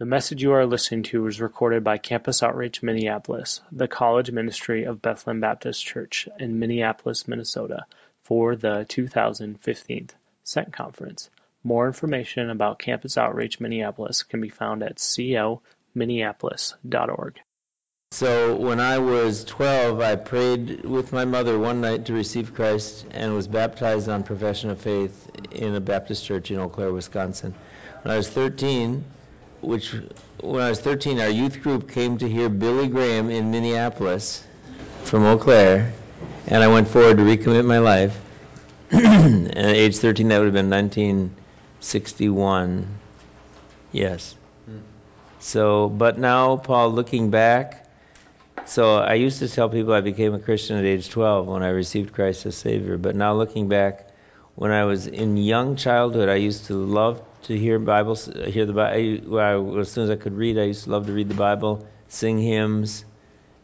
The message you are listening to was recorded by Campus Outreach Minneapolis, the college ministry of Bethlehem Baptist Church in Minneapolis, Minnesota, for the 2015 SENT Conference. More information about Campus Outreach Minneapolis can be found at cominneapolis.org. So when I was 12, I prayed with my mother one night to receive Christ and was baptized on profession of faith in a Baptist church in Eau Claire, Wisconsin. When I was 13, which when I was 13, our youth group came to hear Billy Graham in Minneapolis from Eau Claire, and I went forward to recommit my life. and at age 13, that would have been 1961. Yes. So, but now, Paul, looking back, so I used to tell people I became a Christian at age 12 when I received Christ as Savior. But now looking back, when I was in young childhood, I used to love to hear Bibles, hear the Bible. As soon as I could read, I used to love to read the Bible, sing hymns,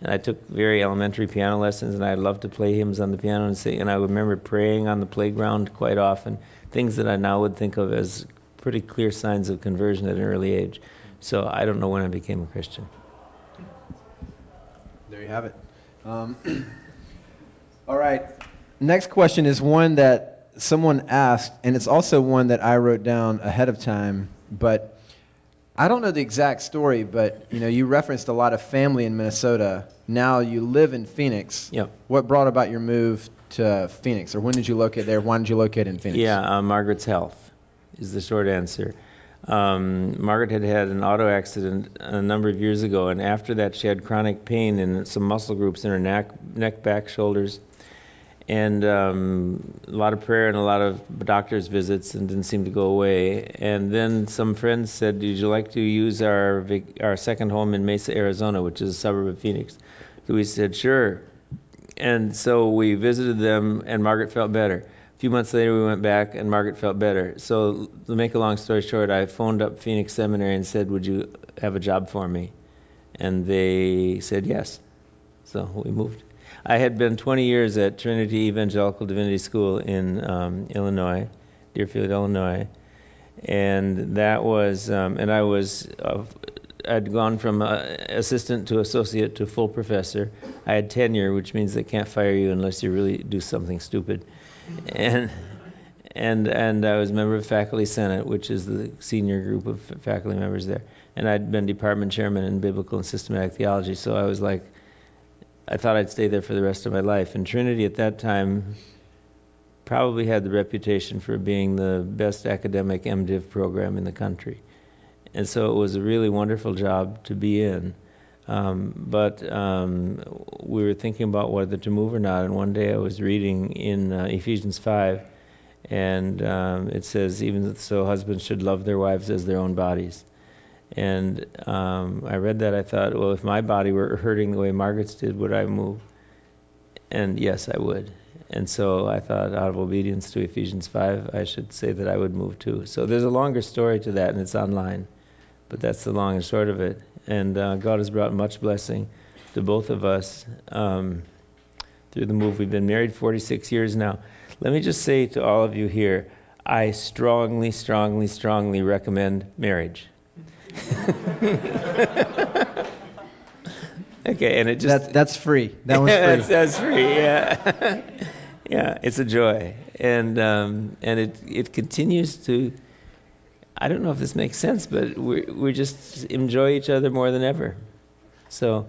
and I took very elementary piano lessons, and I loved to play hymns on the piano and sing. And I remember praying on the playground quite often, things that I now would think of as pretty clear signs of conversion at an early age. So I don't know when I became a Christian. There you have it. Um, all right. Next question is one that someone asked, and it's also one that I wrote down ahead of time, but I don't know the exact story, but you know, you referenced a lot of family in Minnesota. Now you live in Phoenix. Yeah. What brought about your move to Phoenix, or when did you locate there? Why did you locate in Phoenix? Yeah, uh, Margaret's health is the short answer. Um, Margaret had had an auto accident a number of years ago, and after that, she had chronic pain in some muscle groups in her neck, neck, back, shoulders and um, a lot of prayer and a lot of doctor's visits and didn't seem to go away. And then some friends said, "Would you like to use our our second home in Mesa, Arizona, which is a suburb of Phoenix?" So we said, "Sure." And so we visited them, and Margaret felt better. A few months later, we went back, and Margaret felt better. So to make a long story short, I phoned up Phoenix Seminary and said, "Would you have a job for me?" And they said yes. So we moved. I had been 20 years at Trinity Evangelical Divinity School in um, Illinois, Deerfield, Illinois, and that was, um, and I was, uh, I'd gone from uh, assistant to associate to full professor. I had tenure, which means they can't fire you unless you really do something stupid, and. And and I was a member of faculty senate, which is the senior group of faculty members there. And I'd been department chairman in biblical and systematic theology, so I was like I thought I'd stay there for the rest of my life. And Trinity at that time probably had the reputation for being the best academic MDiv program in the country. And so it was a really wonderful job to be in. Um, but um, we were thinking about whether to move or not. And one day I was reading in uh, Ephesians 5, and um, it says, Even so, husbands should love their wives as their own bodies. And um, I read that. I thought, well, if my body were hurting the way Margaret's did, would I move? And yes, I would. And so I thought, out of obedience to Ephesians 5, I should say that I would move too. So there's a longer story to that, and it's online. But that's the long and short of it. And uh, God has brought much blessing to both of us um, through the move. We've been married 46 years now. Let me just say to all of you here I strongly, strongly, strongly recommend marriage. okay, and it just that's that's free. That was free. that's, that's free. Yeah, yeah, it's a joy, and um, and it it continues to. I don't know if this makes sense, but we we just enjoy each other more than ever. So.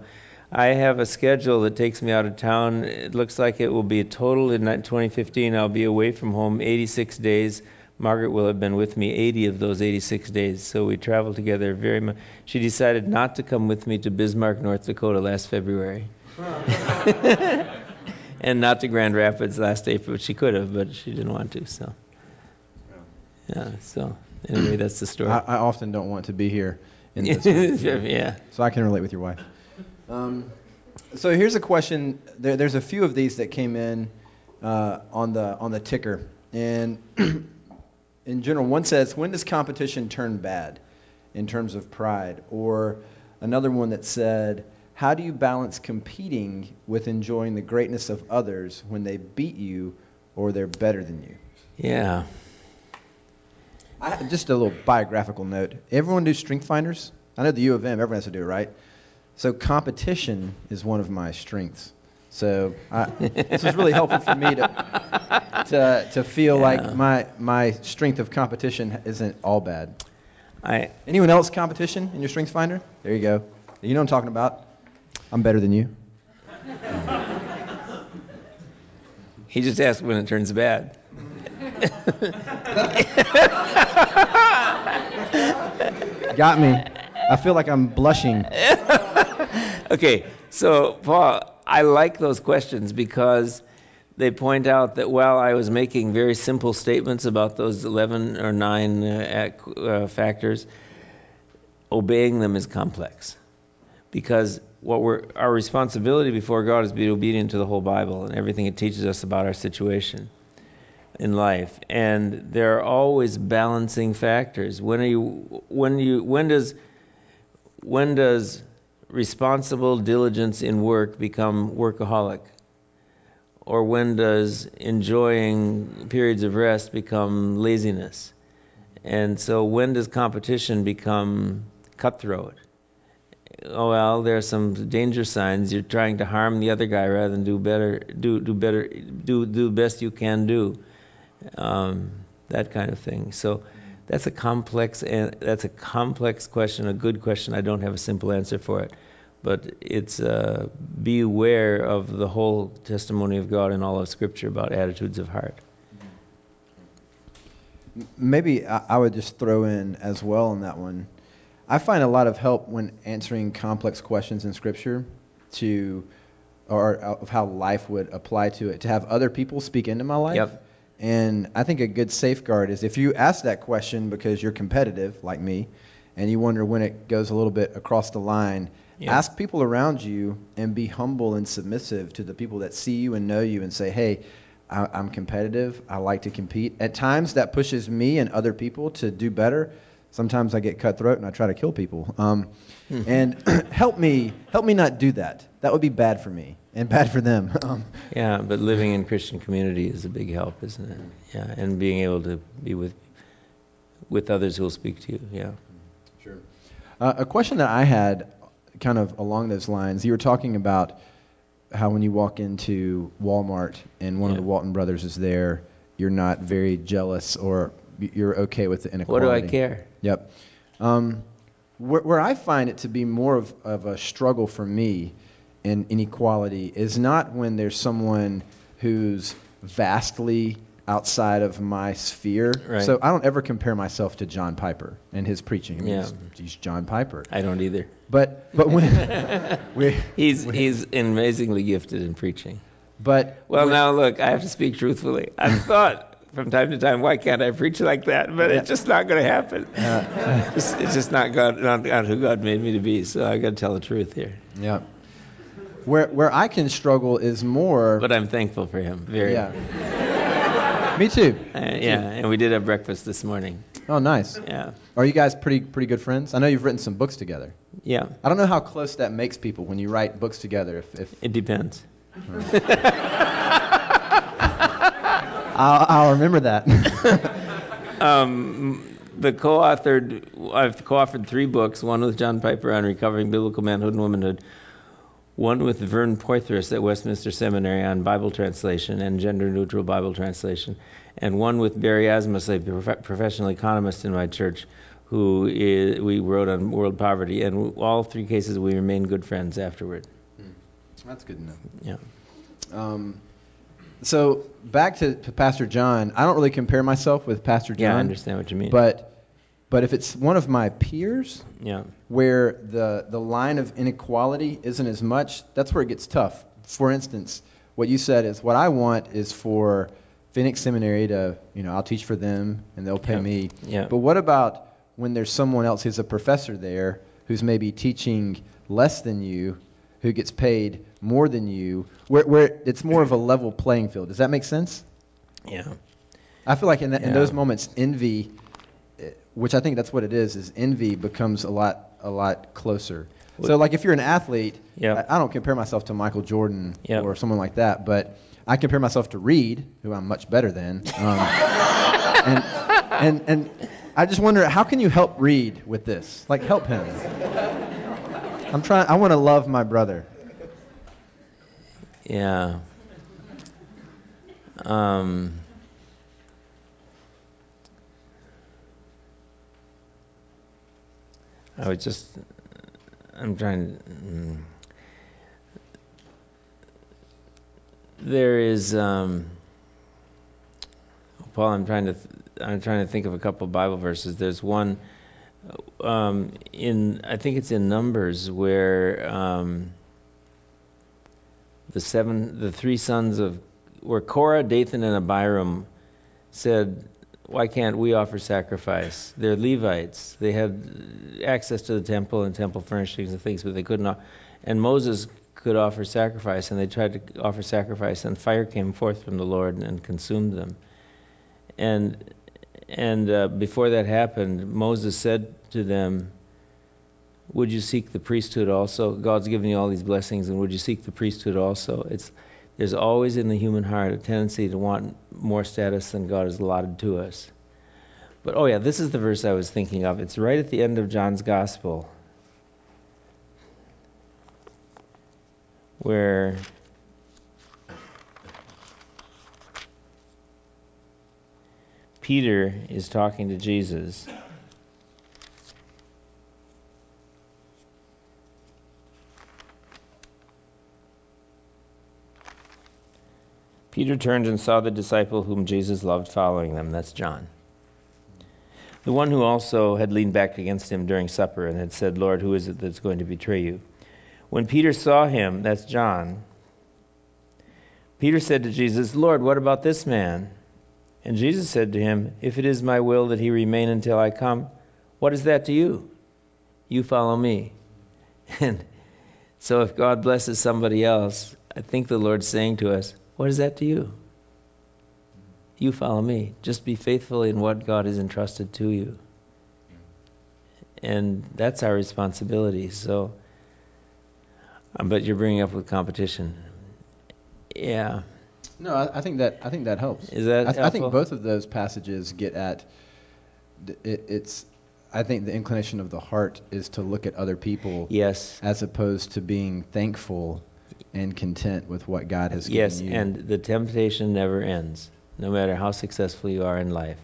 I have a schedule that takes me out of town. It looks like it will be a total in 2015. I'll be away from home 86 days Margaret will have been with me 80 of those 86 days, so we traveled together very much. She decided not to come with me to Bismarck, North Dakota last February. and not to Grand Rapids last April. She could have, but she didn't want to, so. Yeah, so anyway, that's the story. I, I often don't want to be here in this. yeah. So I can relate with your wife. Um, so here's a question. There, there's a few of these that came in uh, on the on the ticker, and in general, one says, when does competition turn bad in terms of pride? Or another one that said, how do you balance competing with enjoying the greatness of others when they beat you or they're better than you? Yeah. I, just a little biographical note. Everyone do strength finders? I know the U of M, everyone has to do it, right? So competition is one of my strengths. So I, this was really helpful for me to to, to feel Yeah. like my my strength of competition isn't all bad. I Anyone else competition in your strengths finder? There you go. You know what I'm talking about. I'm better than you. he just asked when it turns bad. Got me. I feel like I'm blushing. Okay, so Paul, I like those questions because they point out that while I was making very simple statements about those 11 or 9 uh, uh, factors, obeying them is complex. Because what we're, our responsibility before God is to be obedient to the whole Bible and everything it teaches us about our situation in life. And there are always balancing factors. When are you when you when does when does responsible diligence in work become workaholic? Or when does enjoying periods of rest become laziness? And so when does competition become cutthroat? Oh well, there are some danger signs. You're trying to harm the other guy rather than do better, do do better, do do best you can do. Um, that kind of thing. So that's a complex and that's a complex question, a good question. I don't have a simple answer for it, but it's uh, be aware of the whole testimony of God in all of Scripture about attitudes of heart. Maybe I, I would just throw in as well on that one. I find a lot of help when answering complex questions in Scripture to, or of how life would apply to it, to have other people speak into my life. Yep. And I think a good safeguard is if you ask that question because you're competitive, like me, and you wonder when it goes a little bit across the line, Yeah. ask people around you and be humble and submissive to the people that see you and know you and say, hey, I, I'm competitive. I like to compete. At times, that pushes me and other people to do better. Sometimes I get cutthroat and I try to kill people. Um, and help me, help me not do that. That would be bad for me and bad for them. Um, Yeah, but living in Christian community is a big help, isn't it? Yeah, and being able to be with with others who will speak to you. Yeah. Sure. Uh, a question that I had, kind of along those lines, you were talking about how when you walk into Walmart and one of the Walton brothers is there, you're not very jealous or you're okay with the inequality. What do I care? Yep. Um, where, where I find it to be more of, of a struggle for me in inequality is not when there's someone who's vastly outside of my sphere. Right. So I don't ever compare myself to John Piper and his preaching. I mean, Yeah. he's, he's John Piper. I don't either. But but when we He's he's amazingly gifted in preaching. but Well, when- now look, I have to speak truthfully. I've thought from time to time, why can't I preach like that? But it's just not going to happen. Uh. It's- it's just not God, not, not who God made me to be. So I got to tell the truth here. yeah. Where where I can struggle is more. But I'm thankful for him. Very. yeah. Me too. Uh, yeah, and we did have breakfast this morning. Oh, nice. Yeah. Are you guys pretty pretty good friends? I know you've written some books together. Yeah. I don't know how close that makes people when you write books together. If, if It depends. I'll, I'll remember that. Um, the co-authored, I've co-authored three books. One with John Piper on recovering biblical manhood and womanhood. One with Vern Poythress at Westminster Seminary on Bible translation and gender-neutral Bible translation, and one with Barry Asmus, a prof- professional economist in my church, who is, we wrote on world poverty. And all three cases, we remain good friends afterward. That's good know. Yeah. Um, so back to, to Pastor John. I don't really compare myself with Pastor John. Yeah, I understand what you mean. But but if it's one of my peers yeah. where the the line of inequality isn't as much, that's where it gets tough. For instance, what you said is what I want is for Phoenix Seminary to, you know, I'll teach for them and they'll pay Yeah. me. Yeah. But what about when there's someone else who's a professor there who's maybe teaching less than you, who gets paid more than you, where, where it's more of a level playing field? Does that make sense? Yeah. I feel like in, that, in those moments, envy, which I think that's what it is, is envy becomes a lot a lot closer. So like if you're an athlete, Yeah. I, I don't compare myself to Michael Jordan Yeah. or someone like that, but I compare myself to Reed, who I'm much better than. Um, and and and I just wonder how can you help Reed with this? Like help him. I'm trying. I want to love my brother. Yeah. Um, I was just. I'm trying. Mm, there is. Um, Paul, I'm trying to. Th- I'm trying to think of a couple Bible verses. There's one um, in. I think it's in Numbers where. Um, the seven, the three sons of, where Korah, Dathan, and Abiram said, "Why can't we offer sacrifice?" They're Levites. They had access to the temple and temple furnishings and things, but they couldn't. And Moses could offer sacrifice, and they tried to offer sacrifice, and fire came forth from the Lord and consumed them. And and uh, before that happened, Moses said to them, would you seek the priesthood also? God's given you all these blessings, and would you seek the priesthood also? It's there's always in the human heart a tendency to want more status than God has allotted to us. But oh yeah, this is the verse I was thinking of. It's right at the end of John's gospel. Where Peter is talking to Jesus. Peter turned and saw the disciple whom Jesus loved following them. That's John. The one who also had leaned back against him during supper and had said, Lord, who is it that's going to betray you? When Peter saw him, that's John, Peter said to Jesus, Lord, what about this man? And Jesus said to him, If it is my will that he remain until I come, what is that to you? You follow me. And so if God blesses somebody else, I think the Lord's saying to us, what is that to you? You follow me. Just be faithful in what God has entrusted to you. And that's our responsibility. So, but you're bringing up with competition. Yeah. No, I, I think that I think that helps. Is that I, th- I think both of those passages get at it, it's. I think the inclination of the heart is to look at other people Yes. as opposed to being thankful and content with what God has given you. Yes, and the temptation never ends, no matter how successful you are in life.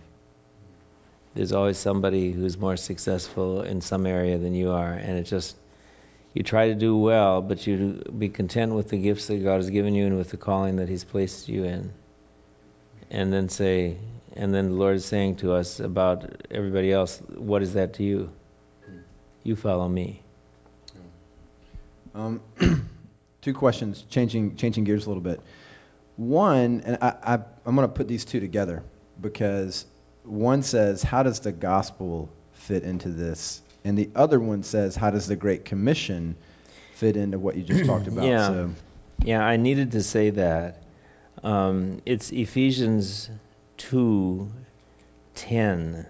There's always somebody who's more successful in some area than you are, and it just you try to do well, but you be content with the gifts that God has given you and with the calling that He's placed you in. And then say, and then the Lord is saying to us about everybody else, what is that to you? You follow me. Um, two questions, changing changing gears a little bit. One, and I, I I'm going to put these two together because one says, how does the gospel fit into this, and the other one says, how does the Great Commission fit into what you just talked about? Yeah. So, Yeah, I needed to say that. Um, it's Ephesians two ten.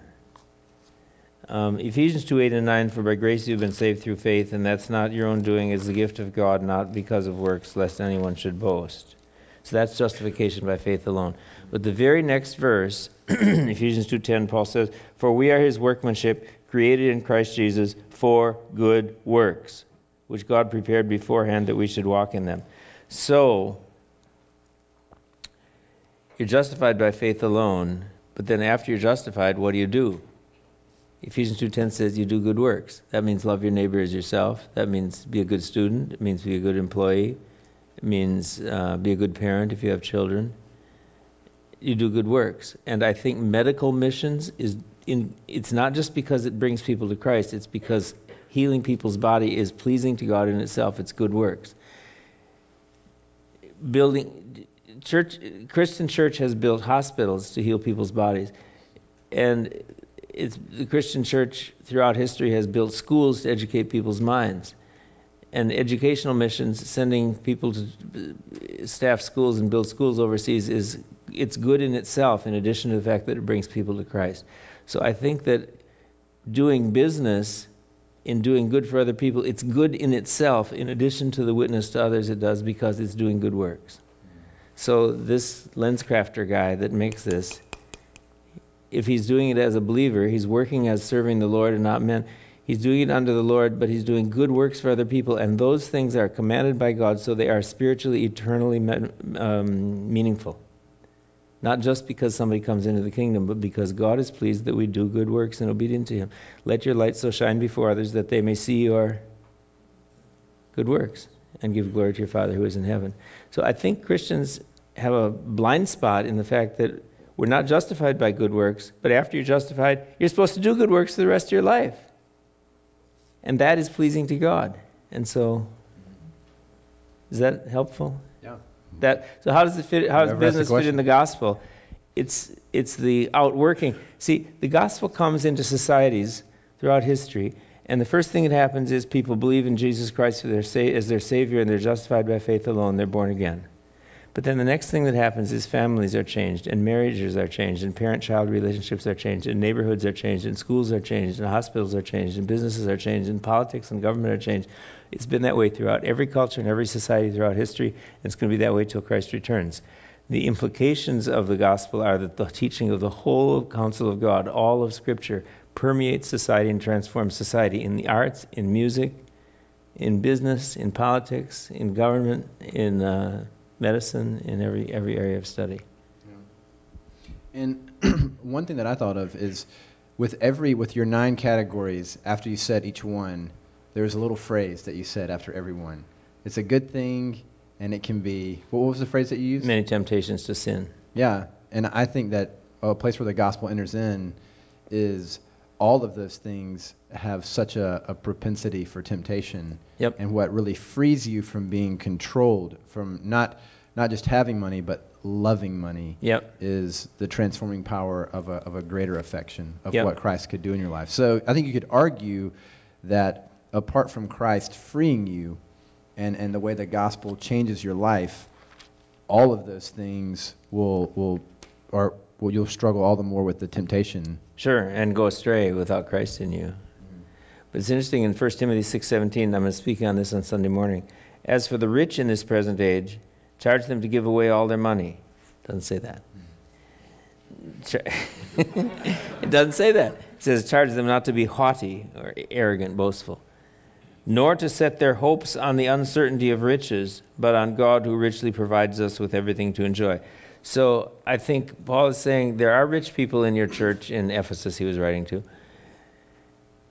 Um, Ephesians 2 8 and 9 For by grace you've been saved through faith, and that's not your own doing, it's the gift of God, not because of works, lest anyone should boast. So that's justification by faith alone. But the very next verse, Ephesians 2:10, Paul says, "For we are his workmanship, created in Christ Jesus for good works, which God prepared beforehand that we should walk in them." So, you're justified by faith alone, but then after you're justified, what do you do? Ephesians 2:10 says you do good works. That means love your neighbor as yourself. That means be a good student. It means be a good employee. It means uh, be a good parent if you have children. You do good works. And I think medical missions is in it's not just because it brings people to Christ, it's because healing people's body is pleasing to God in itself. It's good works. Building church Christian church has built hospitals to heal people's bodies. And the Christian church throughout history has built schools to educate people's minds. And educational missions, sending people to uh, staff schools and build schools overseas, is it's good in itself. In addition to the fact that it brings people to Christ, so I think that doing business in doing good for other people, it's good in itself. In addition to the witness to others, it does because it's doing good works. So this lens crafter guy that makes this, if he's doing it as a believer, he's working as serving the Lord and not men. He's doing it under the Lord, but he's doing good works for other people, and those things are commanded by God, so they are spiritually, eternally um, meaningful. Not just because somebody comes into the kingdom, but because God is pleased that we do good works and obedient to Him. Let your light so shine before others that they may see your good works and give glory to your Father who is in heaven. So I think Christians have a blind spot in the fact that we're not justified by good works, but after you're justified, you're supposed to do good works for the rest of your life. And that is pleasing to God. And so, is that helpful? Yeah. That so how does it fit? How does business fit in the gospel? It's it's the outworking. See, the gospel comes into societies throughout history, and the first thing that happens is people believe in Jesus Christ as their Savior, and they're justified by faith alone. They're born again. But then the next thing that happens is families are changed, and marriages are changed, and parent child relationships are changed, and neighborhoods are changed, and schools are changed, and hospitals are changed, and businesses are changed, and politics and government are changed. It's been that way throughout every culture and every society throughout history, and it's going to be that way till Christ returns. The implications of the gospel are that the teaching of the whole counsel of God, all of Scripture, permeates society and transforms society in the arts, in music, in business, in politics, in government, in uh, medicine in every every area of study. Yeah. And one thing that I thought of is with every with your nine categories, after you said each one, there's a little phrase that you said after every one. It's a good thing, and it can be. What was the phrase that you used? Many temptations to sin. Yeah, and I think that a place where the gospel enters in is all of those things have such a, a propensity for temptation. Yep. And what really frees you from being controlled, from not not just having money, but loving money, yep. is the transforming power of a, of a greater affection of yep. what Christ could do in your life. So I think you could argue that apart from Christ freeing you and, and the way the gospel changes your life, all of those things will, will, or well, you'll struggle all the more with the temptation. Sure, and go astray without Christ in you. But it's interesting in 1 Timothy 6:17. I'm going to speak on this on Sunday morning. As for the rich in this present age, charge them to give away all their money. Doesn't say that. Hmm. it doesn't say that. It says charge them not to be haughty or arrogant, boastful, nor to set their hopes on the uncertainty of riches, but on God who richly provides us with everything to enjoy. So I think Paul is saying there are rich people in your church in Ephesus, he was writing to.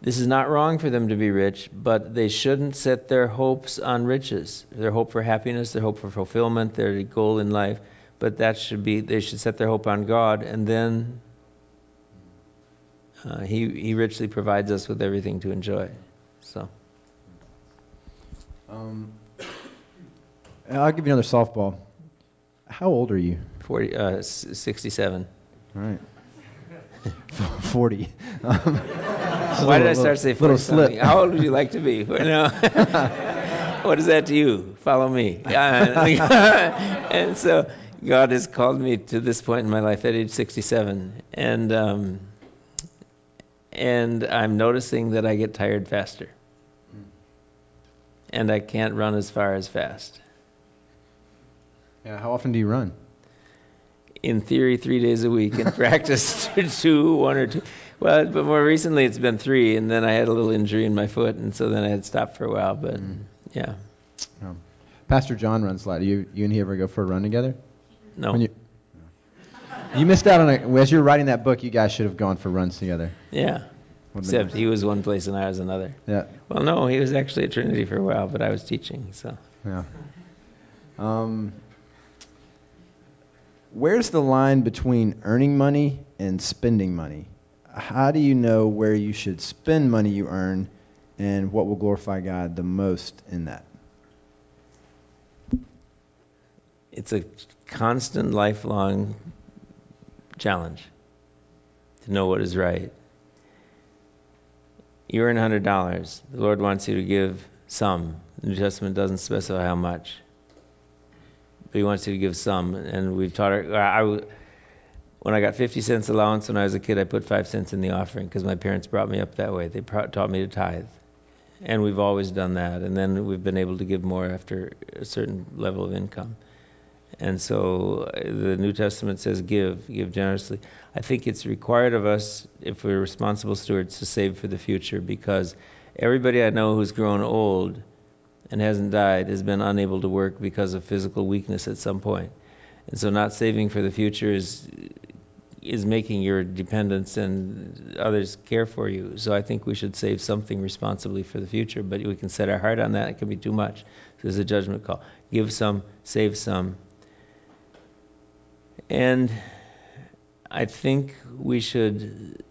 This is not wrong for them to be rich, but they shouldn't set their hopes on riches. Their hope for happiness, their hope for fulfillment, their goal in life. But that should be, they should set their hope on God, and then uh, he, he richly provides us with everything to enjoy. So. Um, I'll give you another softball. How old are you? 40, uh, 67. All right. 40. Um, Why did I start to say 40 little slip. How old would you like to be? No. what is that to you? Follow me. and so God has called me to this point in my life at age 67. And, um, and I'm noticing that I get tired faster. And I can't run as far as fast. Yeah, how often do you run? In theory, three days a week. In practice, two, one or two. Well, but more recently it's been three, and then I had a little injury in my foot, and so then I had stopped for a while. But mm. yeah. Um, Pastor John runs a lot. You, you and he ever go for a run together? No. You, you, missed out on it. As you were writing that book, you guys should have gone for runs together. Yeah. Except he was one place and I was another. Yeah. Well, no, he was actually at Trinity for a while, but I was teaching, so. Yeah. Um, where's the line between earning money and spending money? How do you know where you should spend money you earn and what will glorify God the most in that? It's a constant, lifelong challenge to know what is right. You earn $100. The Lord wants you to give some. The New Testament doesn't specify how much but he wants you to give some. And we've taught her. I, when I got 50 cents allowance when I was a kid, I put five cents in the offering because my parents brought me up that way. They taught me to tithe, and we've always done that. And then we've been able to give more after a certain level of income. And so uh, the New Testament says, give, give generously. I think it's required of us, if we're responsible stewards, to save for the future because everybody I know who's grown old and hasn't died has been unable to work because of physical weakness at some point. And so not saving for the future is is making your dependents and others care for you. So I think we should save something responsibly for the future, but we can set our heart on that. It can be too much. So there's a judgment call. Give some, save some. And I think we should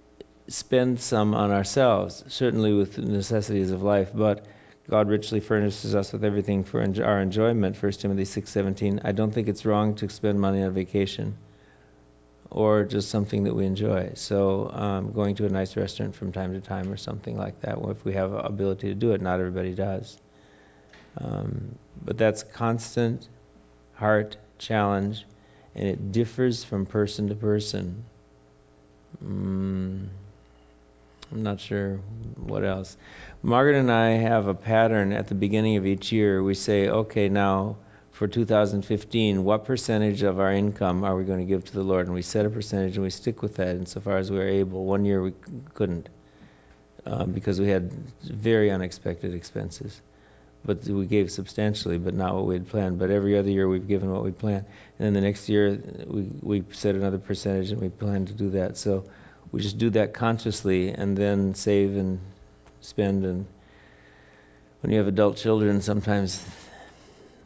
spend some on ourselves, certainly with the necessities of life, but God richly furnishes us with everything for our enjoyment, 1 Timothy 6:17. I don't think it's wrong to spend money on vacation or just something that we enjoy. So um, going to a nice restaurant from time to time or something like that, if we have ability to do it. Not everybody does. Um, but that's constant heart challenge, and it differs from person to person. Mm, I'm not sure what else. Margaret and I have a pattern at the beginning of each year. We say, okay, now for 2015, what percentage of our income are we going to give to the Lord? And we set a percentage and we stick with that insofar as we are able. One year we couldn't um, because we had very unexpected expenses. But we gave substantially, but not what we had planned. But every other year we've given what we planned. And then the next year we, we set another percentage and we plan to do that. So we just do that consciously and then save and spend. And when you have adult children, sometimes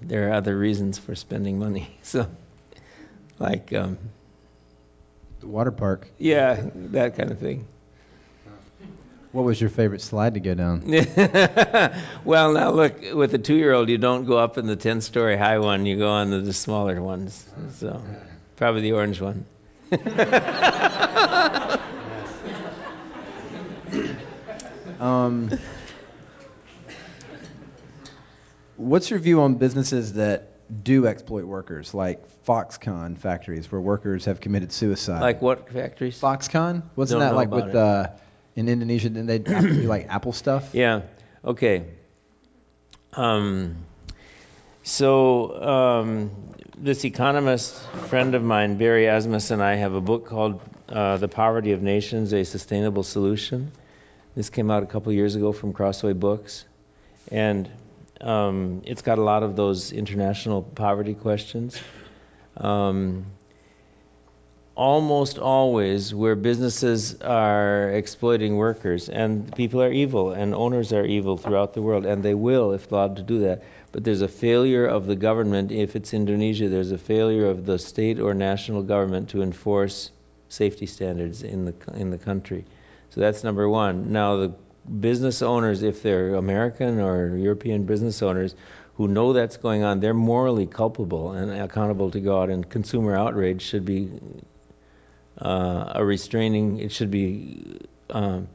there are other reasons for spending money. So, like, um, the water park. Yeah, that kind of thing. What was your favorite slide to go down? well, now look, with a two-year-old, you don't go up in the ten-story high one. You go on the, the smaller ones. So, probably the orange one. um, What's your view on businesses that do exploit workers, like Foxconn factories, where workers have committed suicide? Like what factories? Foxconn? Wasn't Don't that like with uh, in Indonesia? Then they'd have to do like Apple stuff. Yeah. Okay. Um, so um, this economist friend of mine, Barry Asmus, and I have a book called uh, "The Poverty of Nations: A Sustainable Solution." This came out a couple years ago from Crossway Books, and um, it's got a lot of those international poverty questions. Um, almost always, where businesses are exploiting workers, and people are evil, and owners are evil throughout the world, and they will if allowed to do that. But there's a failure of the government. If it's Indonesia, there's a failure of the state or national government to enforce safety standards in the in the country. So that's number one. Now the business owners, if they're American or European business owners, who know that's going on, they're morally culpable and accountable to God. And consumer outrage should be uh, a restraining. It should be um,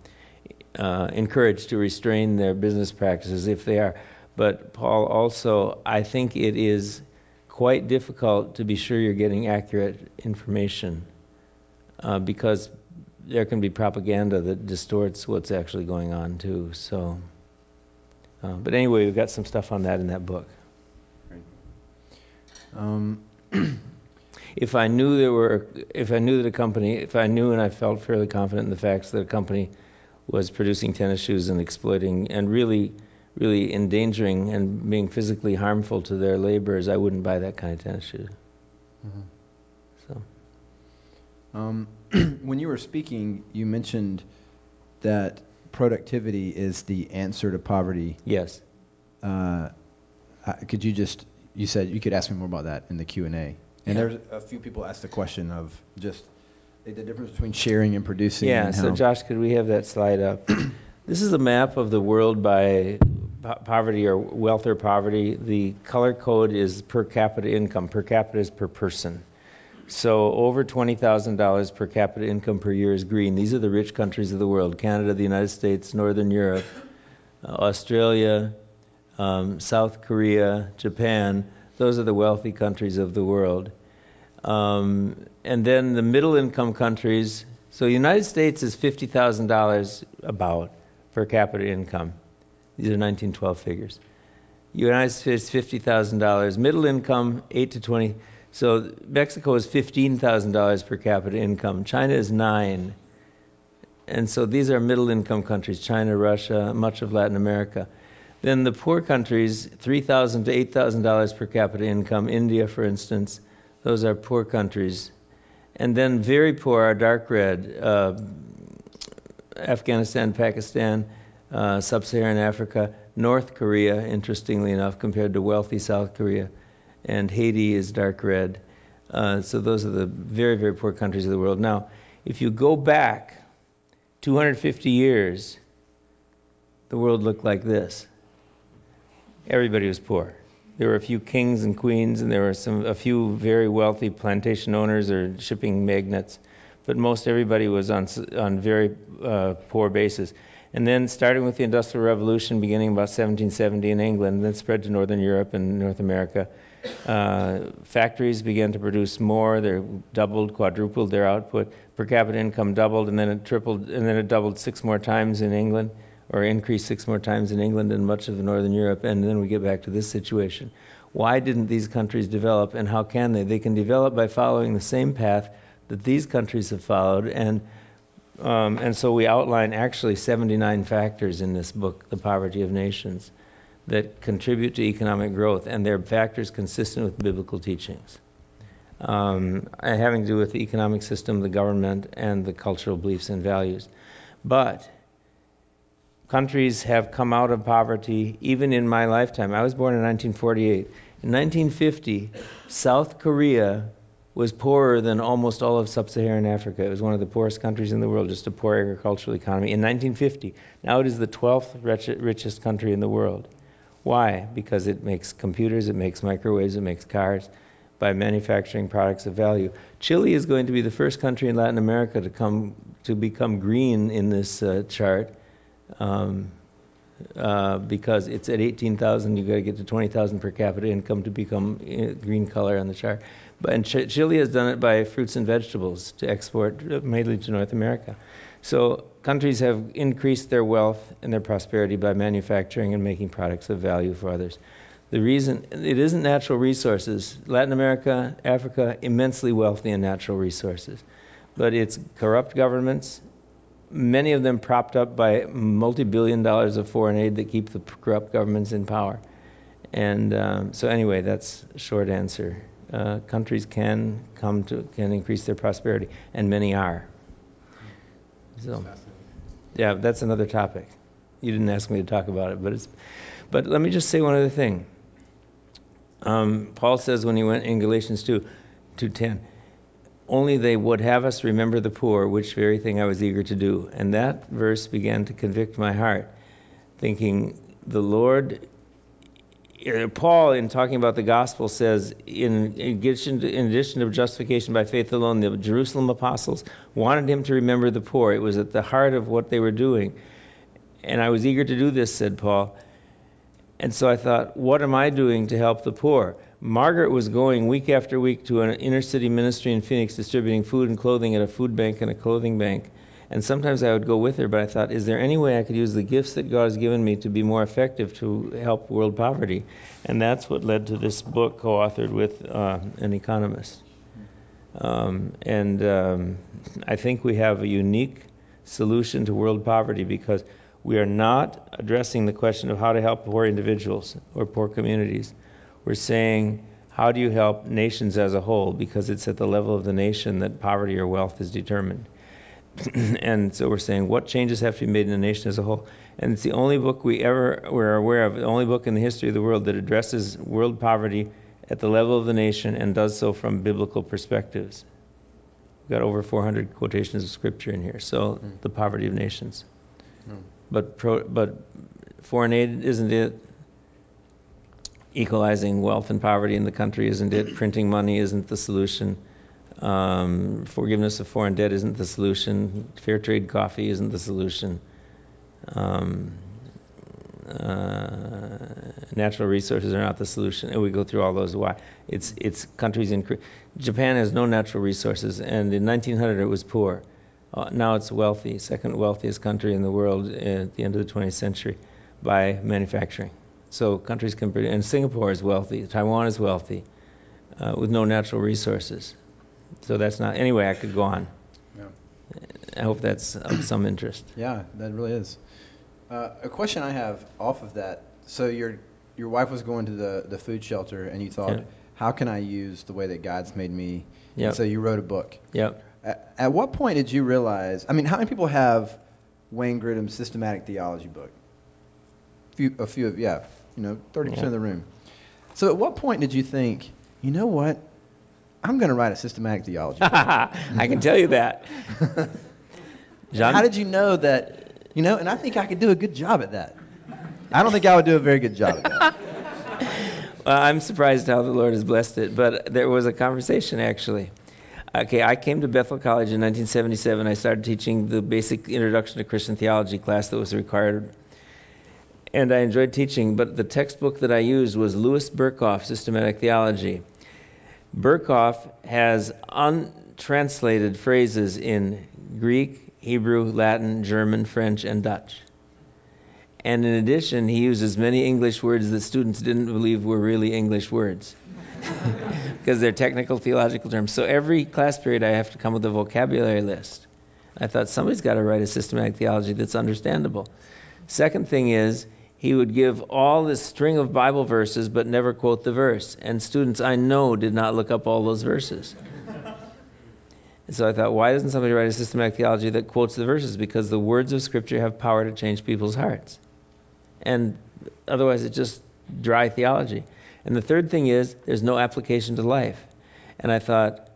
uh, encouraged to restrain their business practices if they are. But Paul, also, I think it is quite difficult to be sure you're getting accurate information uh, because there can be propaganda that distorts what's actually going on too. So, uh, but anyway, we've got some stuff on that in that book. Um, if I knew there were, if I knew that a company, if I knew and I felt fairly confident in the facts that a company was producing tennis shoes and exploiting and really, really endangering and being physically harmful to their laborers, I wouldn't buy that kind of tennis shoe. Mm-hmm. So. Um, when you were speaking, you mentioned that productivity is the answer to poverty. Yes. Uh, could you just you said you could ask me more about that in the Q and A. And there's a few people asked the question of just the difference between sharing and producing. Yeah. And so Josh, could we have that slide up? this is a map of the world by poverty or wealth or poverty. The color code is per capita income. Per capita is per person. So over $20,000 per capita income per year is green. These are the rich countries of the world Canada, the United States, Northern Europe, uh, Australia, um, South Korea, Japan. Those are the wealthy countries of the world. Um, and then the middle income countries. So the United States is $50,000 about per capita income. These are 1912 figures. United States $50,000. Middle income 8 to 20 So Mexico is $15,000 per capita income. China is nine. And so these are middle income countries China, Russia, much of Latin America. Then the poor countries, $3,000 to $8,000 per capita income. India, for instance, those are poor countries. And then very poor are dark red uh, Afghanistan, Pakistan, uh, Sub Saharan Africa, North Korea, interestingly enough, compared to wealthy South Korea, and Haiti is dark red. Uh, so those are the very, very poor countries of the world. Now, if you go back 250 years, the world looked like this. Everybody was poor. There were a few kings and queens, and there were some a few very wealthy plantation owners or shipping magnates, but most everybody was on on very uh, poor basis. And then, starting with the Industrial Revolution, beginning about 1770 in England, then spread to Northern Europe and North America, uh, factories began to produce more. They doubled, quadrupled their output. Per capita income doubled, and then it tripled, and then it doubled six more times in England, or increased six more times in England and much of the Northern Europe. And then we get back to this situation. Why didn't these countries develop, and how can they? They can develop by following the same path that these countries have followed, and um, and so we outline actually 79 factors in this book, The Poverty of Nations, that contribute to economic growth, and they're factors consistent with biblical teachings, um, having to do with the economic system, the government, and the cultural beliefs and values. But countries have come out of poverty even in my lifetime. I was born in 1948. In 1950, South Korea was poorer than almost all of sub Saharan Africa. It was one of the poorest countries in the world, just a poor agricultural economy. In 1950, now it is the 12th richest country in the world. Why? Because it makes computers, it makes microwaves, it makes cars by manufacturing products of value. Chile is going to be the first country in Latin America to come to become green in this uh, chart. Um, uh, because it's at 18,000, you've got to get to 20,000 per capita income to become uh, green color on the chart. But, And Chile has done it by fruits and vegetables to export mainly to North America. So countries have increased their wealth and their prosperity by manufacturing and making products of value for others. The reason it isn't natural resources. Latin America, Africa, immensely wealthy in natural resources, but it's corrupt governments, many of them propped up by multi-billion dollars of foreign aid that keep the corrupt governments in power. And um, so, anyway, that's short answer uh, countries can come to can increase their prosperity, and many are. So, yeah, that's another topic. You didn't ask me to talk about it, but it's. But let me just say one other thing. Um, Paul says when he went in Galatians 2, 2:10, only they would have us remember the poor, which very thing I was eager to do. And that verse began to convict my heart, thinking, the Lord Uh, Paul, in talking about the gospel, says, in, in, addition to, in addition to justification by faith alone, the Jerusalem apostles wanted him to remember the poor. It was at the heart of what they were doing. And I was eager to do this, said Paul. And so I thought, what am I doing to help the poor? Margaret was going week after week to an inner city ministry in Phoenix distributing food and clothing at a food bank and a clothing bank. And sometimes I would go with her, but I thought, is there any way I could use the gifts that God has given me to be more effective to help world poverty? And that's what led to this book co authored with uh, an economist. Um, and um, I think we have a unique solution to world poverty because we are not addressing the question of how to help poor individuals or poor communities. We're saying, how do you help nations as a whole? Because it's at the level of the nation that poverty or wealth is determined. and so we're saying what changes have to be made in the nation as a whole. And it's the only book we ever were aware of, the only book in the history of the world that addresses world poverty at the level of the nation and does so from biblical perspectives. We've got over 400 quotations of scripture in here. So mm. the poverty of nations. Mm. But pro, but foreign aid isn't it? Equalizing wealth and poverty in the country isn't it? Printing money isn't the solution um, forgiveness of foreign debt isn't the solution. Fair trade coffee isn't the solution. Um, uh, natural resources are not the solution, and we go through all those. Why? It's it's countries in Japan has no natural resources, and in 1900 it was poor. Uh, now it's wealthy, second wealthiest country in the world at the end of the 20th century by manufacturing. So countries can, and Singapore is wealthy, Taiwan is wealthy. uh, with no natural resources. So that's not. Anyway, I could go on. Yeah. I hope that's of some interest. Yeah, that really is. Uh, a question I have off of that. So your your wife was going to the, the food shelter, and you thought, Yeah. how can I use the way that God's made me? Yep. And so you wrote a book. Yep. At, at what point did you realize? I mean, how many people have Wayne Grudem's systematic theology book? Few, a few of yeah, you know, thirty percent of the room. So at what point did you think, you know what, I'm going to write a systematic theology? I can tell you that. John, How did you know that? You know, and I think I could do a good job at that. I don't think I would do a very good job at that. Well, I'm surprised how the Lord has blessed it, but there was a conversation actually. Okay, I came to Bethel College in 1977. I started teaching the basic introduction to Christian theology class that was required. And I enjoyed teaching, but the textbook that I used was Louis Berkhof, Systematic Theology. Berkhof has untranslated phrases in Greek, Hebrew, Latin, German, French, and Dutch. And in addition, he uses many English words that students didn't believe were really English words because they're technical theological terms. So every class period, I have to come with a vocabulary list. I thought somebody's got to write a systematic theology that's understandable. Second thing is, he would give all this string of Bible verses but never quote the verse. And students I know did not look up all those verses. And so I thought, why doesn't somebody write a systematic theology that quotes the verses? Because the words of Scripture have power to change people's hearts. And otherwise, it's just dry theology. And the third thing is, there's no application to life. And I thought,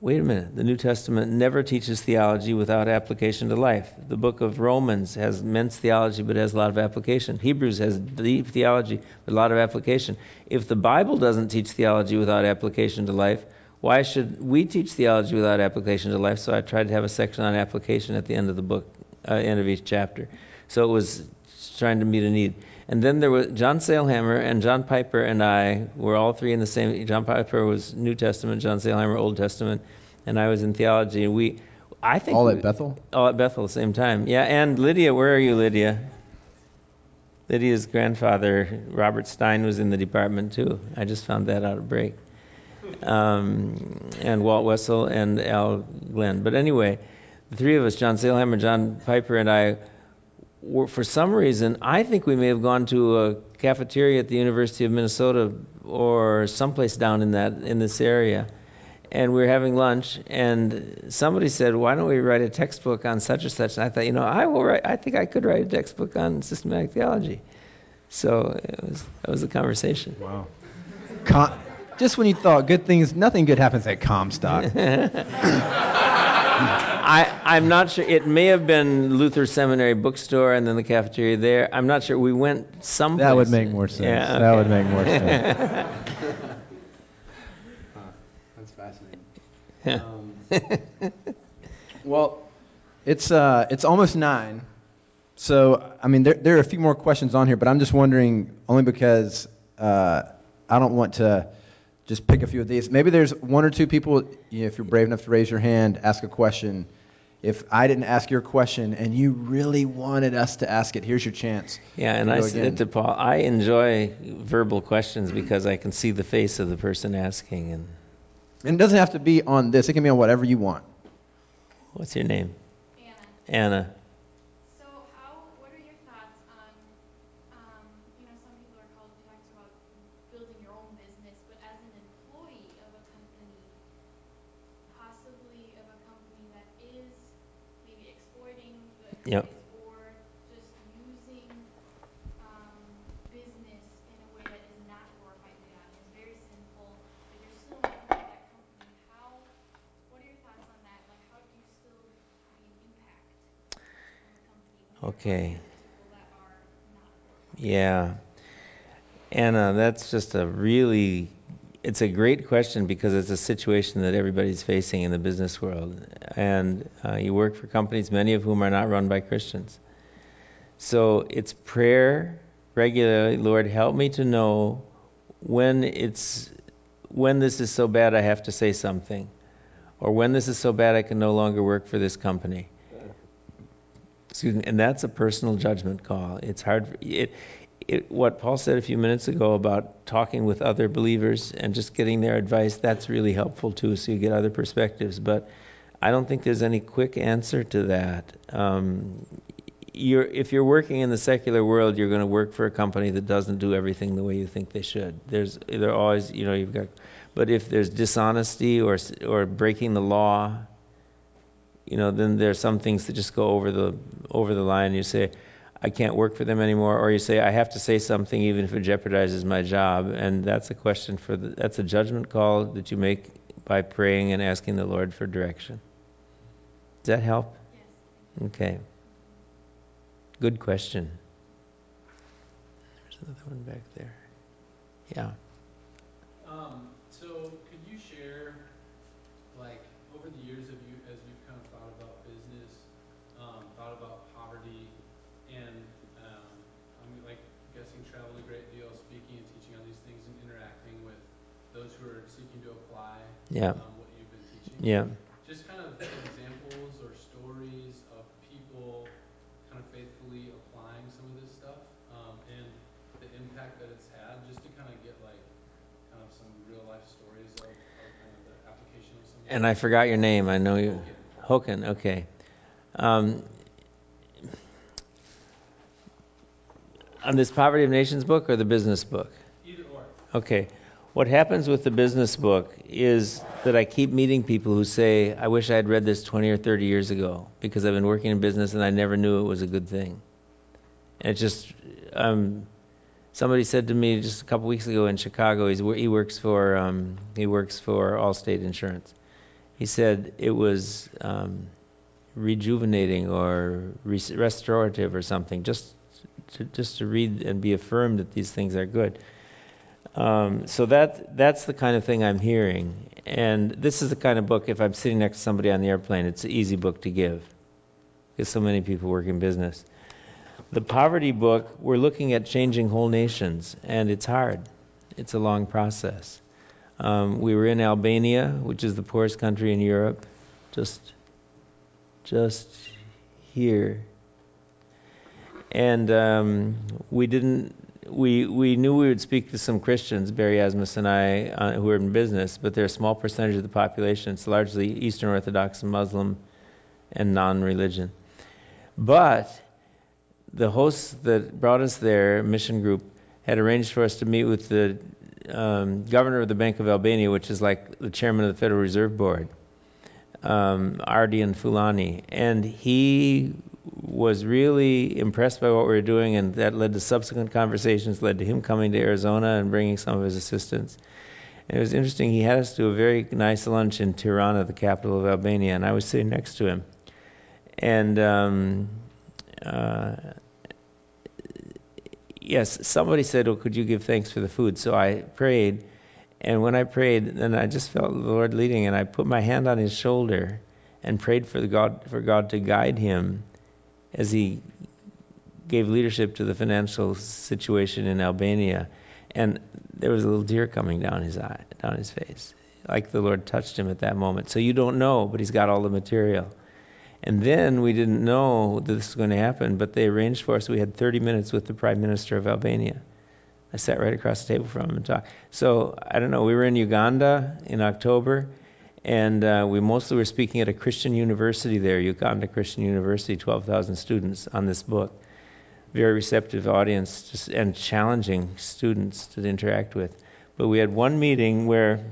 wait a minute, the New Testament never teaches theology without application to life. The book of Romans has immense theology, but has a lot of application. Hebrews has deep theology, but a lot of application. If the Bible doesn't teach theology without application to life, why should we teach theology without application to life? So I tried to have a section on application at the end of the book, uh, end of each chapter. So it was trying to meet a need. And then there was John Sailhamer and John Piper and I were all three in the same. John Piper was New Testament, John Sailhamer Old Testament, and I was in theology. And we, I think, All we- at Bethel? all at Bethel at the same time. Yeah, and Lydia, where are you, Lydia? Lydia's grandfather, Robert Stein, was in the department too. I just found that out at break. Um, and Walt Wessel and Al Glenn. But anyway, the three of us, John Sailhamer, John Piper, and I, for some reason, I think we may have gone to a cafeteria at the University of Minnesota or someplace down in that in this area, and we were having lunch, and somebody said, "Why don't we write a textbook on such and such?" And I thought, you know, I will write. I think I could write a textbook on systematic theology. So it was that was the conversation. Wow. Com- just when you thought good things, nothing good happens at Comstock. I, I'm not sure. It may have been Luther Seminary bookstore and then the cafeteria there. I'm not sure. We went someplace. That would make more sense. Yeah, That would make more sense. That's fascinating. Um, well, it's uh, it's almost nine. So, I mean, there, there are a few more questions on here, but I'm just wondering, only because uh, I don't want to just pick a few of these. Maybe there's one or two people, you know, if you're brave enough to raise your hand, ask a question. If I didn't ask your question and you really wanted us to ask it, here's your chance. Yeah, and I go said to Paul, I enjoy verbal questions because I can see the face of the person asking. And And it doesn't have to be on this, it can be on whatever you want. what's your name? Anna. Anna. So how, what are your thoughts on, um, you know, some people are called, talks about building your own business, but as an employee of a company, possibly of a company that is maybe exploiting the Yep. or just using, um, business in a way that is not glorifying God is very sinful, but you're still an employee of that company, how, what are your thoughts on that? Like, how do you still be an impact on the company when you're Okay. working with people that are not glorifying? Yeah. Anna, that's just a really it's a great question because it's a situation that everybody's facing in the business world. And uh, you work for companies, many of whom are not run by Christians. So it's prayer regularly, Lord, help me to know when it's when this is so bad I have to say something, or when this is so bad I can no longer work for this company. Excuse me, and that's a personal judgment call. It's hard. For, it it, what Paul said a few minutes ago about talking with other believers and just getting their advice, that's really helpful too, so you get other perspectives. But I don't think there's any quick answer to that. Um, you're, if you're working in the secular world, you're going to work for a company that doesn't do everything the way you think they should. There's, there always, you know, you've got, but if there's dishonesty or or breaking the law, you know, then there's some things that just go over the over the line. You say, I can't work for them anymore, or you say, I have to say something even if it jeopardizes my job, and that's a question for the, that's a judgment call that you make by praying and asking the Lord for direction. Does that help? Yes. Okay. Good question. There's another one back there. Yeah. Um, so could you share, like, over the years of you, as you've kind of thought about business, um, thought about poverty, and, um, I'm like guessing traveled a great deal, speaking and teaching on these things and interacting with those who are seeking to apply, Yeah. um, what you've been teaching. Yeah. Just kind of examples or stories of people kind of faithfully applying some of this stuff, um, and the impact that it's had, just to kind of get like kind of some real life stories of, of kind of the application of some of And I forgot your name. I know you. Hoken. Okay. Um, on this Poverty of Nations book or the business book? Either or. Okay. What happens with the business book is that I keep meeting people who say, I wish I had read this 20 or 30 years ago because I've been working in business and I never knew it was a good thing. And it just, um, somebody said to me just a couple weeks ago in Chicago, he's, he works for, um, he works for Allstate Insurance. He said it was um, rejuvenating or res- restorative or something, just to, just to read and be affirmed that these things are good. Um, so that that's the kind of thing I'm hearing, and this is the kind of book. If I'm sitting next to somebody on the airplane, it's an easy book to give, because so many people work in business. The poverty book, we're looking at changing whole nations, and it's hard. It's a long process. Um, we were in Albania, which is the poorest country in Europe, just just here, and um, we didn't we we knew we would speak to some Christians, Barry Asmus and I, uh, who are in business, but they're a small percentage of the population. It's largely Eastern Orthodox and Muslim and non-religion. But the hosts that brought us there, mission group, had arranged for us to meet with the um, governor of the Bank of Albania, which is like the chairman of the Federal Reserve Board, um, Ardian Fullani, and he was really impressed by what we were doing, and that led to subsequent conversations, led to him coming to Arizona and bringing some of his assistants. And it was interesting. He had us do a very nice lunch in Tirana, the capital of Albania, and I was sitting next to him. And um, uh, yes, somebody said, "Oh, could you give thanks for the food?" So I prayed, and when I prayed, then I just felt the Lord leading, and I put my hand on his shoulder and prayed for God for God to guide him as he gave leadership to the financial situation in Albania, and there was a little tear coming down his eye, down his face, like the Lord touched him at that moment. So you don't know, but he's got all the material. And then we didn't know that this was going to happen, but they arranged for us. We had 30 minutes with the Prime Minister of Albania. I sat right across the table from him and talked. So I don't know. We were in Uganda in October, and uh, we mostly were speaking at a Christian university there, Uganda Christian University, 12,000 students on this book. Very receptive audience just, and challenging students to interact with. But we had one meeting where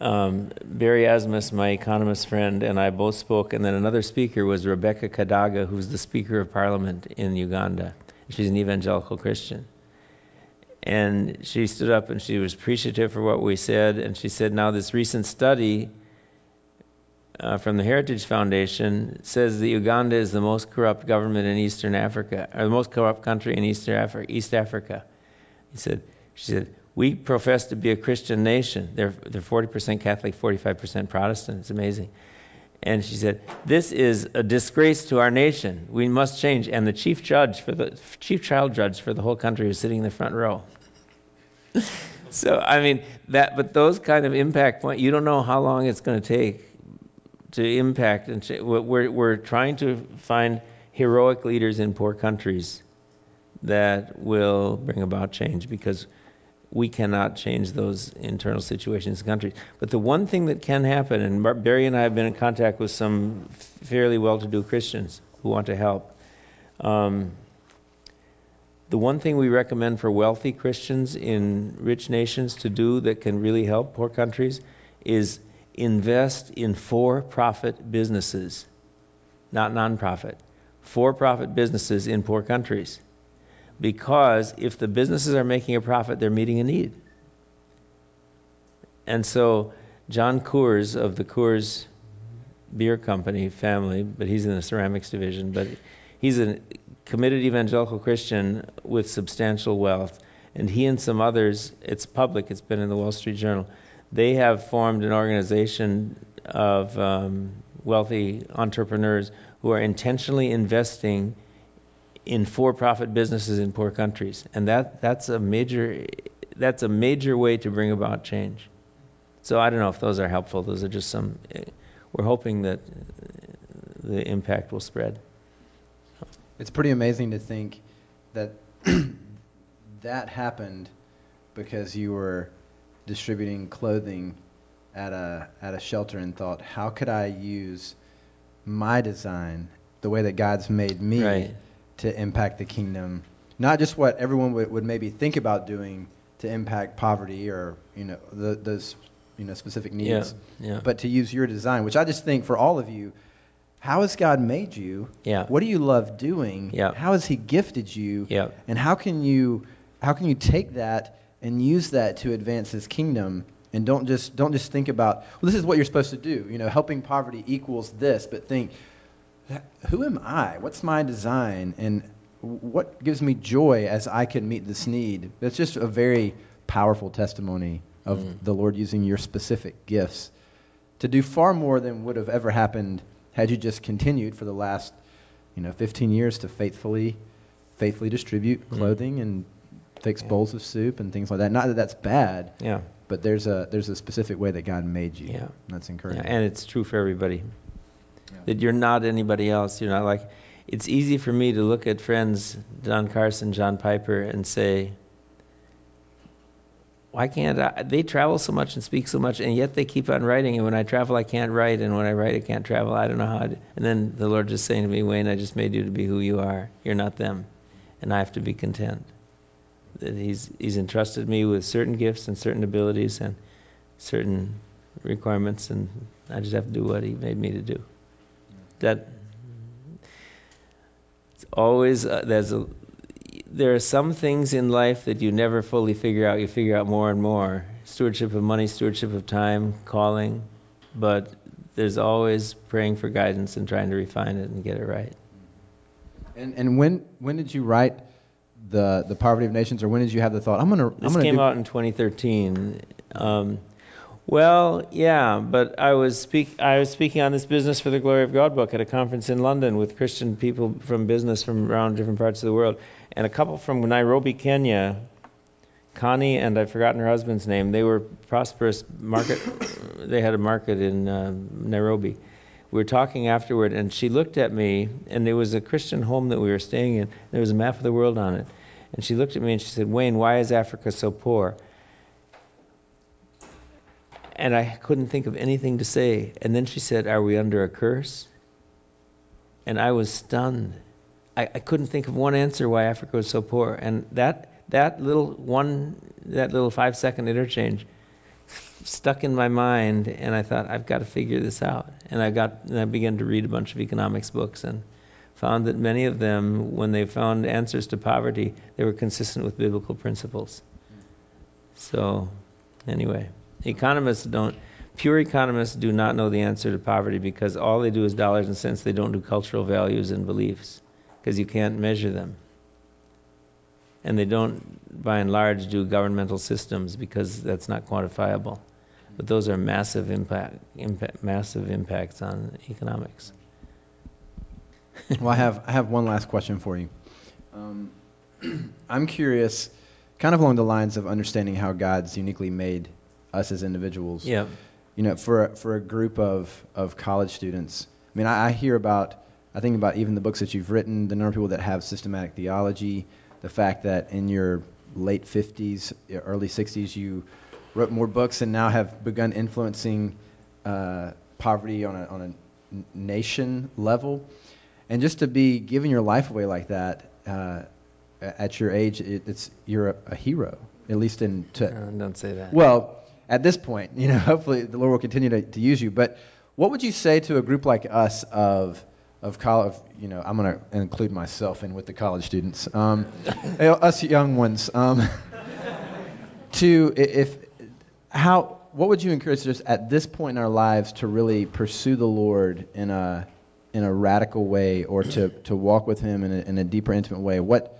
um, Barry Asmus, my economist friend, and I both spoke, and then another speaker was Rebecca Kadaga, who's the Speaker of Parliament in Uganda. She's an evangelical Christian. And she stood up and she was appreciative for what we said, and she said, Now, this recent study uh, from the Heritage Foundation says that Uganda is the most corrupt government in Eastern Africa, or the most corrupt country in East Africa. East Africa. He said, she said, we profess to be a Christian nation. They're, they're 40% Catholic, 45% Protestant. It's amazing. And she said, "This is a disgrace to our nation. We must change." And the chief judge for the chief child judge for the whole country was sitting in the front row. so I mean that, but those kind of impact point, you don't know how long it's going to take to impact. And we're we're trying to find heroic leaders in poor countries that will bring about change because we cannot change those internal situations in countries. But the one thing that can happen, and Barry and I have been in contact with some fairly well to do Christians who want to help. Um, the one thing we recommend for wealthy Christians in rich nations to do that can really help poor countries is invest in for profit businesses, not nonprofit. For profit businesses in poor countries. Because if the businesses are making a profit, they're meeting a need. And so, John Coors of the Coors Beer Company family, but he's in the ceramics division, but he's a committed evangelical Christian with substantial wealth. And he and some others, it's public, it's been in the Wall Street Journal, they have formed an organization of um, wealthy entrepreneurs who are intentionally investing in for-profit businesses in poor countries, and that that's a major that's a major way to bring about change. So I don't know if those are helpful. Those are just some. We're hoping that the impact will spread. It's pretty amazing to think that that happened because you were distributing clothing at a at a shelter and thought, how could I use my design, the way that God's made me, Right. to impact the kingdom? Not just what everyone would, would maybe think about doing to impact poverty or you know the, those you know specific needs, yeah. but to use your design, which I just think for all of you, how has God made you? Yeah. What do you love doing? Yeah. How has He gifted you? Yeah. And how can you how can you take that and use that to advance His kingdom? And don't just don't just think about well, this is what you're supposed to do. You know, helping poverty equals this, but think, who am I? What's my design? And what gives me joy as I can meet this need? That's just a very powerful testimony of Mm. the Lord using your specific gifts to do far more than would have ever happened had you just continued for the last, you know, 15 years to faithfully, faithfully distribute Mm. clothing and fix Yeah. bowls of soup and things like that. Not that that's bad, Yeah. but there's a there's a specific way that God made you. Yeah. That's Yeah, encouraging. and it's true for everybody. Yeah. That you're not anybody else. You're not like. It's easy for me to look at friends, Don Carson, John Piper, and say, why can't I? They travel so much and speak so much, and yet they keep on writing. And when I travel, I can't write, and when I write, I can't travel. I don't know how. To, and then the Lord just saying to me, Wayne, I just made you to be who you are. You're not them, and I have to be content. That He's He's entrusted me with certain gifts and certain abilities and certain requirements, and I just have to do what He made me to do. That it's always uh, there's a there are some things in life that you never fully figure out. You figure out more and more. Stewardship of money, stewardship of time, calling, but there's always praying for guidance and trying to refine it and get it right. And and when when did you write the the Poverty of Nations, or when did you have the thought? I'm gonna I'm This gonna came do, out in 2013. Um, well, yeah, but I was speak I was speaking on this Business for the Glory of God book at a conference in London with Christian people from business from around different parts of the world, and a couple from Nairobi, Kenya. Connie and I've forgotten her husband's name. They were prosperous market. they had a market in uh, Nairobi. We were talking afterward, and she looked at me, and there was a Christian home that we were staying in. There was a map of the world on it, and she looked at me and she said, "Wayne, why is Africa so poor?" And I couldn't think of anything to say. And then she said, Are we under a curse? And I was stunned. I, I couldn't think of one answer why Africa was so poor. And that that little one that little five second interchange stuck in my mind and I thought, I've got to figure this out. And I got and I began to read a bunch of economics books and found that many of them, when they found answers to poverty, they were consistent with biblical principles. So anyway. Economists don't, pure economists do not know the answer to poverty because all they do is dollars and cents. They don't do cultural values and beliefs because you can't measure them. And they don't, by and large, do governmental systems because that's not quantifiable. But those are massive impact, impact massive impacts on economics. well, I have I have one last question for you. Um, I'm curious, kind of along the lines of understanding how God's uniquely made us as individuals. Yeah. You know, for a, for a group of, of college students, I mean, I, I hear about, I think about even the books that you've written, the number of people that have systematic theology, the fact that in your late 50s, early 60s, you wrote more books and now have begun influencing uh, poverty on a, on a nation level. And just to be giving your life away like that uh, at your age, it, it's you're a, a hero, at least in to, Uh, don't say that. well, at this point, you know, hopefully the Lord will continue to, to use you. But what would you say to a group like us of of college? You know, I'm going to include myself in with the college students, um, us young ones. Um, to if how what would you encourage us at this point in our lives to really pursue the Lord in a in a radical way, or to to walk with Him in a, in a deeper, intimate way? What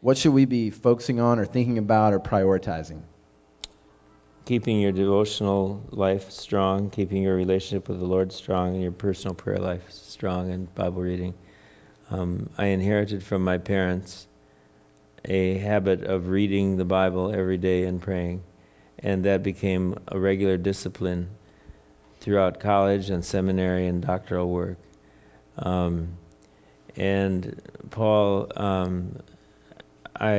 what should we be focusing on, or thinking about, or prioritizing? Keeping your devotional life strong, keeping your relationship with the Lord strong, and your personal prayer life strong, and Bible reading. Um, I inherited from my parents a habit of reading the Bible every day and praying, and that became a regular discipline throughout college and seminary and doctoral work. Um, and Paul, um, I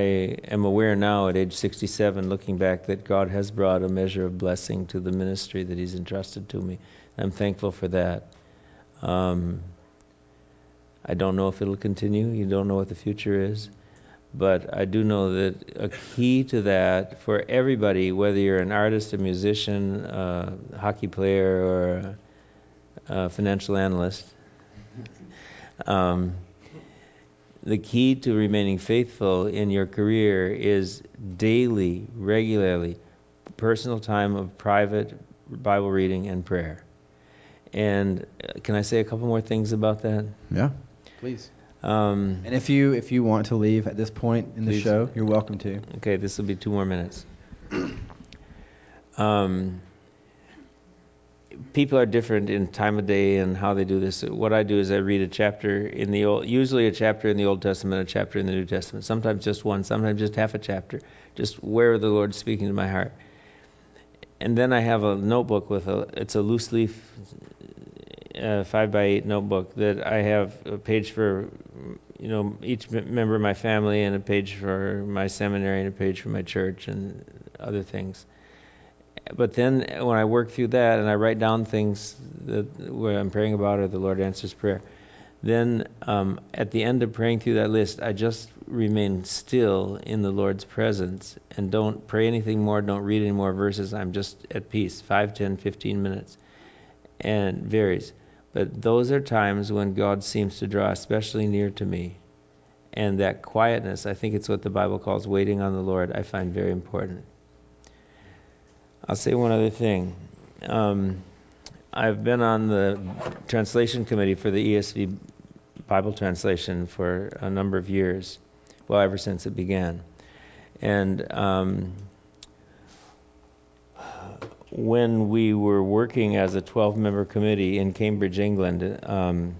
am aware now at age 67, looking back, that God has brought a measure of blessing to the ministry that He's entrusted to me. I'm thankful for that. Um, I don't know if it'll continue. You don't know what the future is. But I do know that a key to that for everybody, whether you're an artist, a musician, a hockey player, or a, financial analyst, um, the key to remaining faithful in your career is daily, regularly, personal time of private Bible reading and prayer. And uh, can I say a couple more things about that? Yeah, please. Um, And if you if you want to leave at this point in the Please. show, you're welcome to. okay, this will be two more minutes. Um, people are different in time of day and how they do this. What I do is I read a chapter in the old, usually a chapter in the Old Testament, a chapter in the New Testament. Sometimes just one, sometimes just half a chapter, just where the Lord's speaking to my heart. And then I have a notebook with a, it's a loose leaf, uh, five by eight notebook that I have a page for, you know, each member of my family and a page for my seminary and a page for my church and other things but then when I work through that and I write down things that where I'm praying about or the Lord answers prayer, then um, at the end of praying through that list, I just remain still in the Lord's presence and don't pray anything more, don't read any more verses. I'm just at peace, 5, 10, 15 minutes, and varies. But those are times when God seems to draw especially near to me. And that quietness, I think it's what the Bible calls waiting on the Lord, I find very important. I'll say one other thing. Um, I've been on the translation committee for the ESV Bible translation for a number of years, well, ever since it began. And um, when we were working as a 12 member committee in Cambridge, England, um,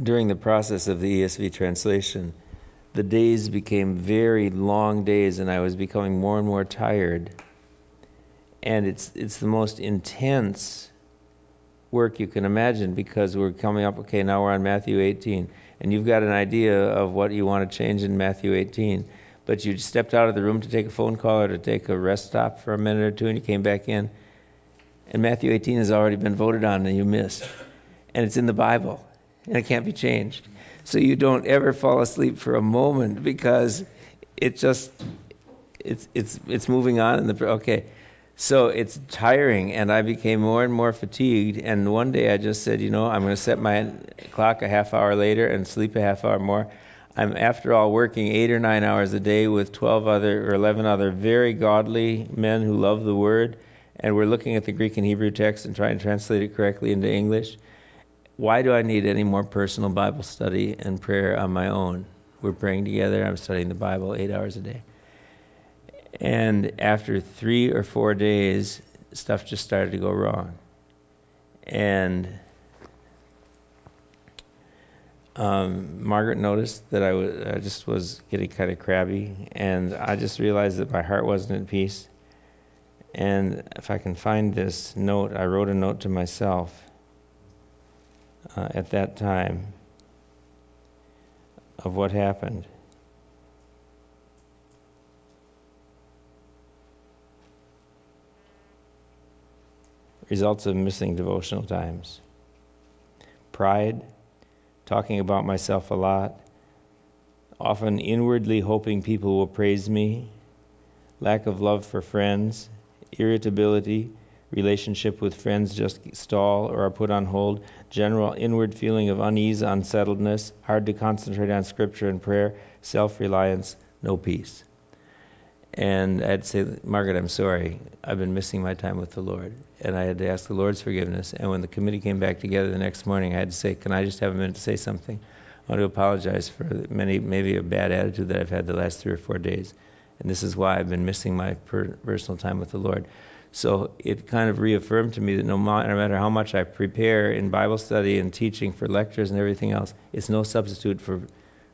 during the process of the ESV translation, the days became very long days and I was becoming more and more tired. And it's it's the most intense work you can imagine because we're coming up okay, now we're on Matthew 18 and you've got an idea of what you want to change in Matthew 18, but you stepped out of the room to take a phone call or to take a rest stop for a minute or two and you came back in and Matthew 18 has already been voted on and you missed. And it's in the Bible and it can't be changed so you don't ever fall asleep for a moment because it just it's it's it's moving on in the okay. So it's tiring and i became more and more fatigued and one day i just said you know i'm going to set my clock a half hour later and sleep a half hour more. I'm after all working 8 or 9 hours a day with 12 other or 11 other very godly men who love the word and we're looking at the greek and hebrew text and trying to translate it correctly into english why do I need any more personal Bible study and prayer on my own? We're praying together. I'm studying the Bible eight hours a day. And after three or four days, stuff just started to go wrong. And um, Margaret noticed that I, was, I just was getting kind of crabby, and I just realized that my heart wasn't at peace. And if I can find this note, I wrote a note to myself uh, at that time. of what happened. Results of missing devotional times. Pride, talking about myself a lot, often inwardly hoping people will praise me, lack of love for friends, irritability, relationship with friends just stall or are put on hold, general inward feeling of unease, unsettledness, hard to concentrate on scripture and prayer, self reliance, no peace. And I'd say, Margaret, I'm sorry. I've been missing my time with the Lord. And I had to ask the Lord's forgiveness. And when the committee came back together the next morning, I had to say, Can I just have a minute to say something? I want to apologize for many, maybe a bad attitude that I've had the last three or four days. And this is why I've been missing my per- personal time with the Lord. So it kind of reaffirmed to me that no matter how much I prepare in Bible study and teaching for lectures and everything else, it's no substitute for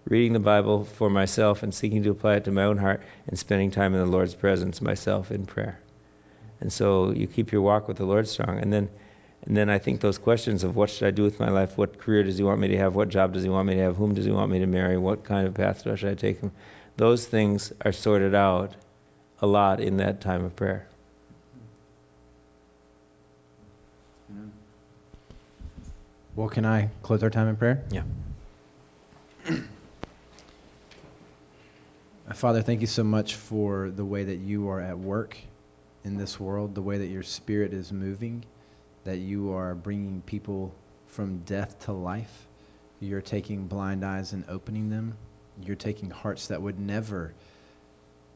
reading the Bible for myself and seeking to apply it to my own heart and spending time in the Lord's presence myself in prayer. And so you keep your walk with the Lord strong. And then and then I think those questions of what should I do with my life? What career does he want me to have? What job does he want me to have? Whom does he want me to marry? What kind of path should I take him? Those things are sorted out a lot in that time of prayer. Well, can I close our time in prayer? Yeah. Uh, Father, thank you so much for the way that you are at work in this world, the way that your spirit is moving, that you are bringing people from death to life. You're taking blind eyes and opening them. You're taking hearts that would never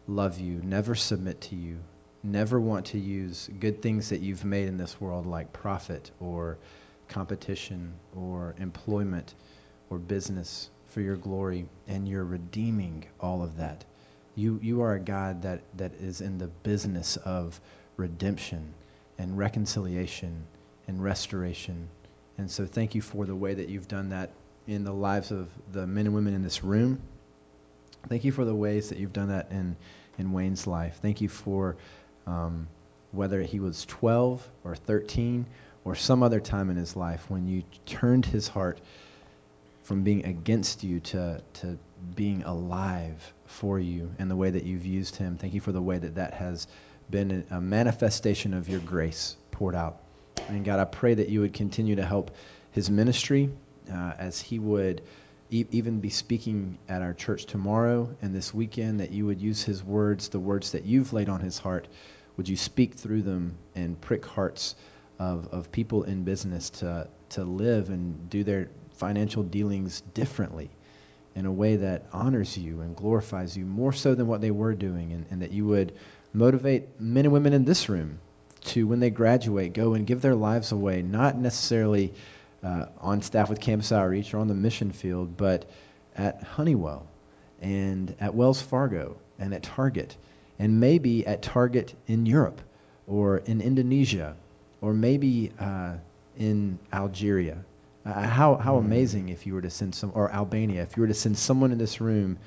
love you, never submit to you, never want to use good things that you've made in this world like profit or competition or employment or business for your glory, and you're redeeming all of that. You, you are a God that, that is in the business of redemption and reconciliation and restoration. And so thank you for the way that you've done that in the lives of the men and women in this room. Thank you for the ways that you've done that in, in Wayne's life. Thank you for um, whether he was 12 or 13 or some other time in his life when you turned his heart from being against you to, to being alive for you and the way that you've used him. Thank you for the way that that has been a manifestation of your grace poured out. And God, I pray that you would continue to help his ministry uh, as he would e- even be speaking at our church tomorrow and this weekend, that you would use his words, the words that you've laid on his heart. Would you speak through them and prick hearts of, of people in business to, to live and do their financial dealings differently in a way that honors you and glorifies you more so than what they were doing, and, and that you would motivate men and women in this room to, when they graduate, go and give their lives away, not necessarily uh, on staff with Campus Outreach or on the mission field, but at Honeywell and at Wells Fargo and at Target, and maybe at Target in Europe or in Indonesia or maybe uh, in Algeria. Uh, how, how mm. amazing if you were to send some, or Albania, if you were to send someone in this room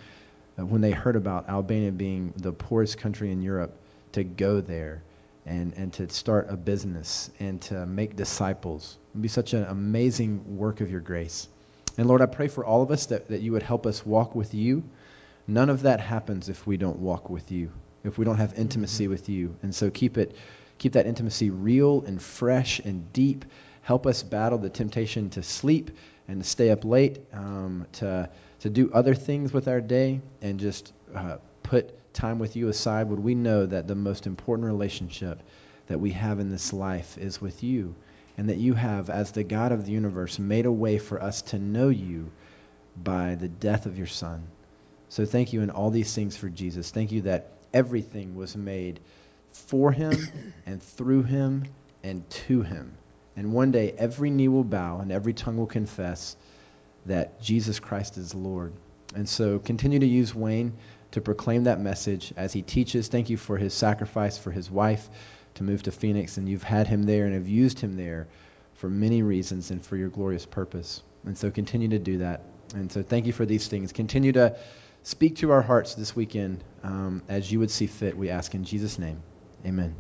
uh, when they heard about Albania being the poorest country in Europe to go there and, and to start a business and to make disciples. It would be such an amazing work of your grace. And Lord, I pray for all of us that, that you would help us walk with you. None of that happens if we don't walk with you, if we don't have intimacy mm-hmm. with you. And so keep it Keep that intimacy real and fresh and deep. Help us battle the temptation to sleep and to stay up late, um, to, to do other things with our day, and just uh, put time with you aside. Would we know that the most important relationship that we have in this life is with you? And that you have, as the God of the universe, made a way for us to know you by the death of your Son. So thank you in all these things for Jesus. Thank you that everything was made for him and through him and to him. And one day every knee will bow and every tongue will confess that Jesus Christ is Lord. And so continue to use Wayne to proclaim that message as he teaches. Thank you for his sacrifice for his wife to move to Phoenix. And you've had him there and have used him there for many reasons and for your glorious purpose. And so continue to do that. And so thank you for these things. Continue to speak to our hearts this weekend um, as you would see fit, we ask in Jesus' name. Amen.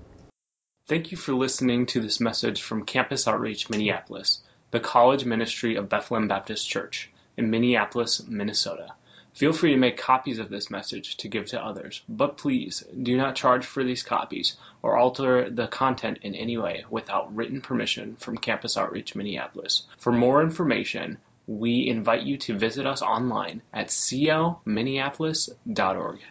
Thank you for listening to this message from Campus Outreach Minneapolis, the college ministry of Bethlehem Baptist Church in Minneapolis, Minnesota. Feel free to make copies of this message to give to others, but please do not charge for these copies or alter the content in any way without written permission from Campus Outreach Minneapolis. For more information, we invite you to visit us online at clminneapolis.org.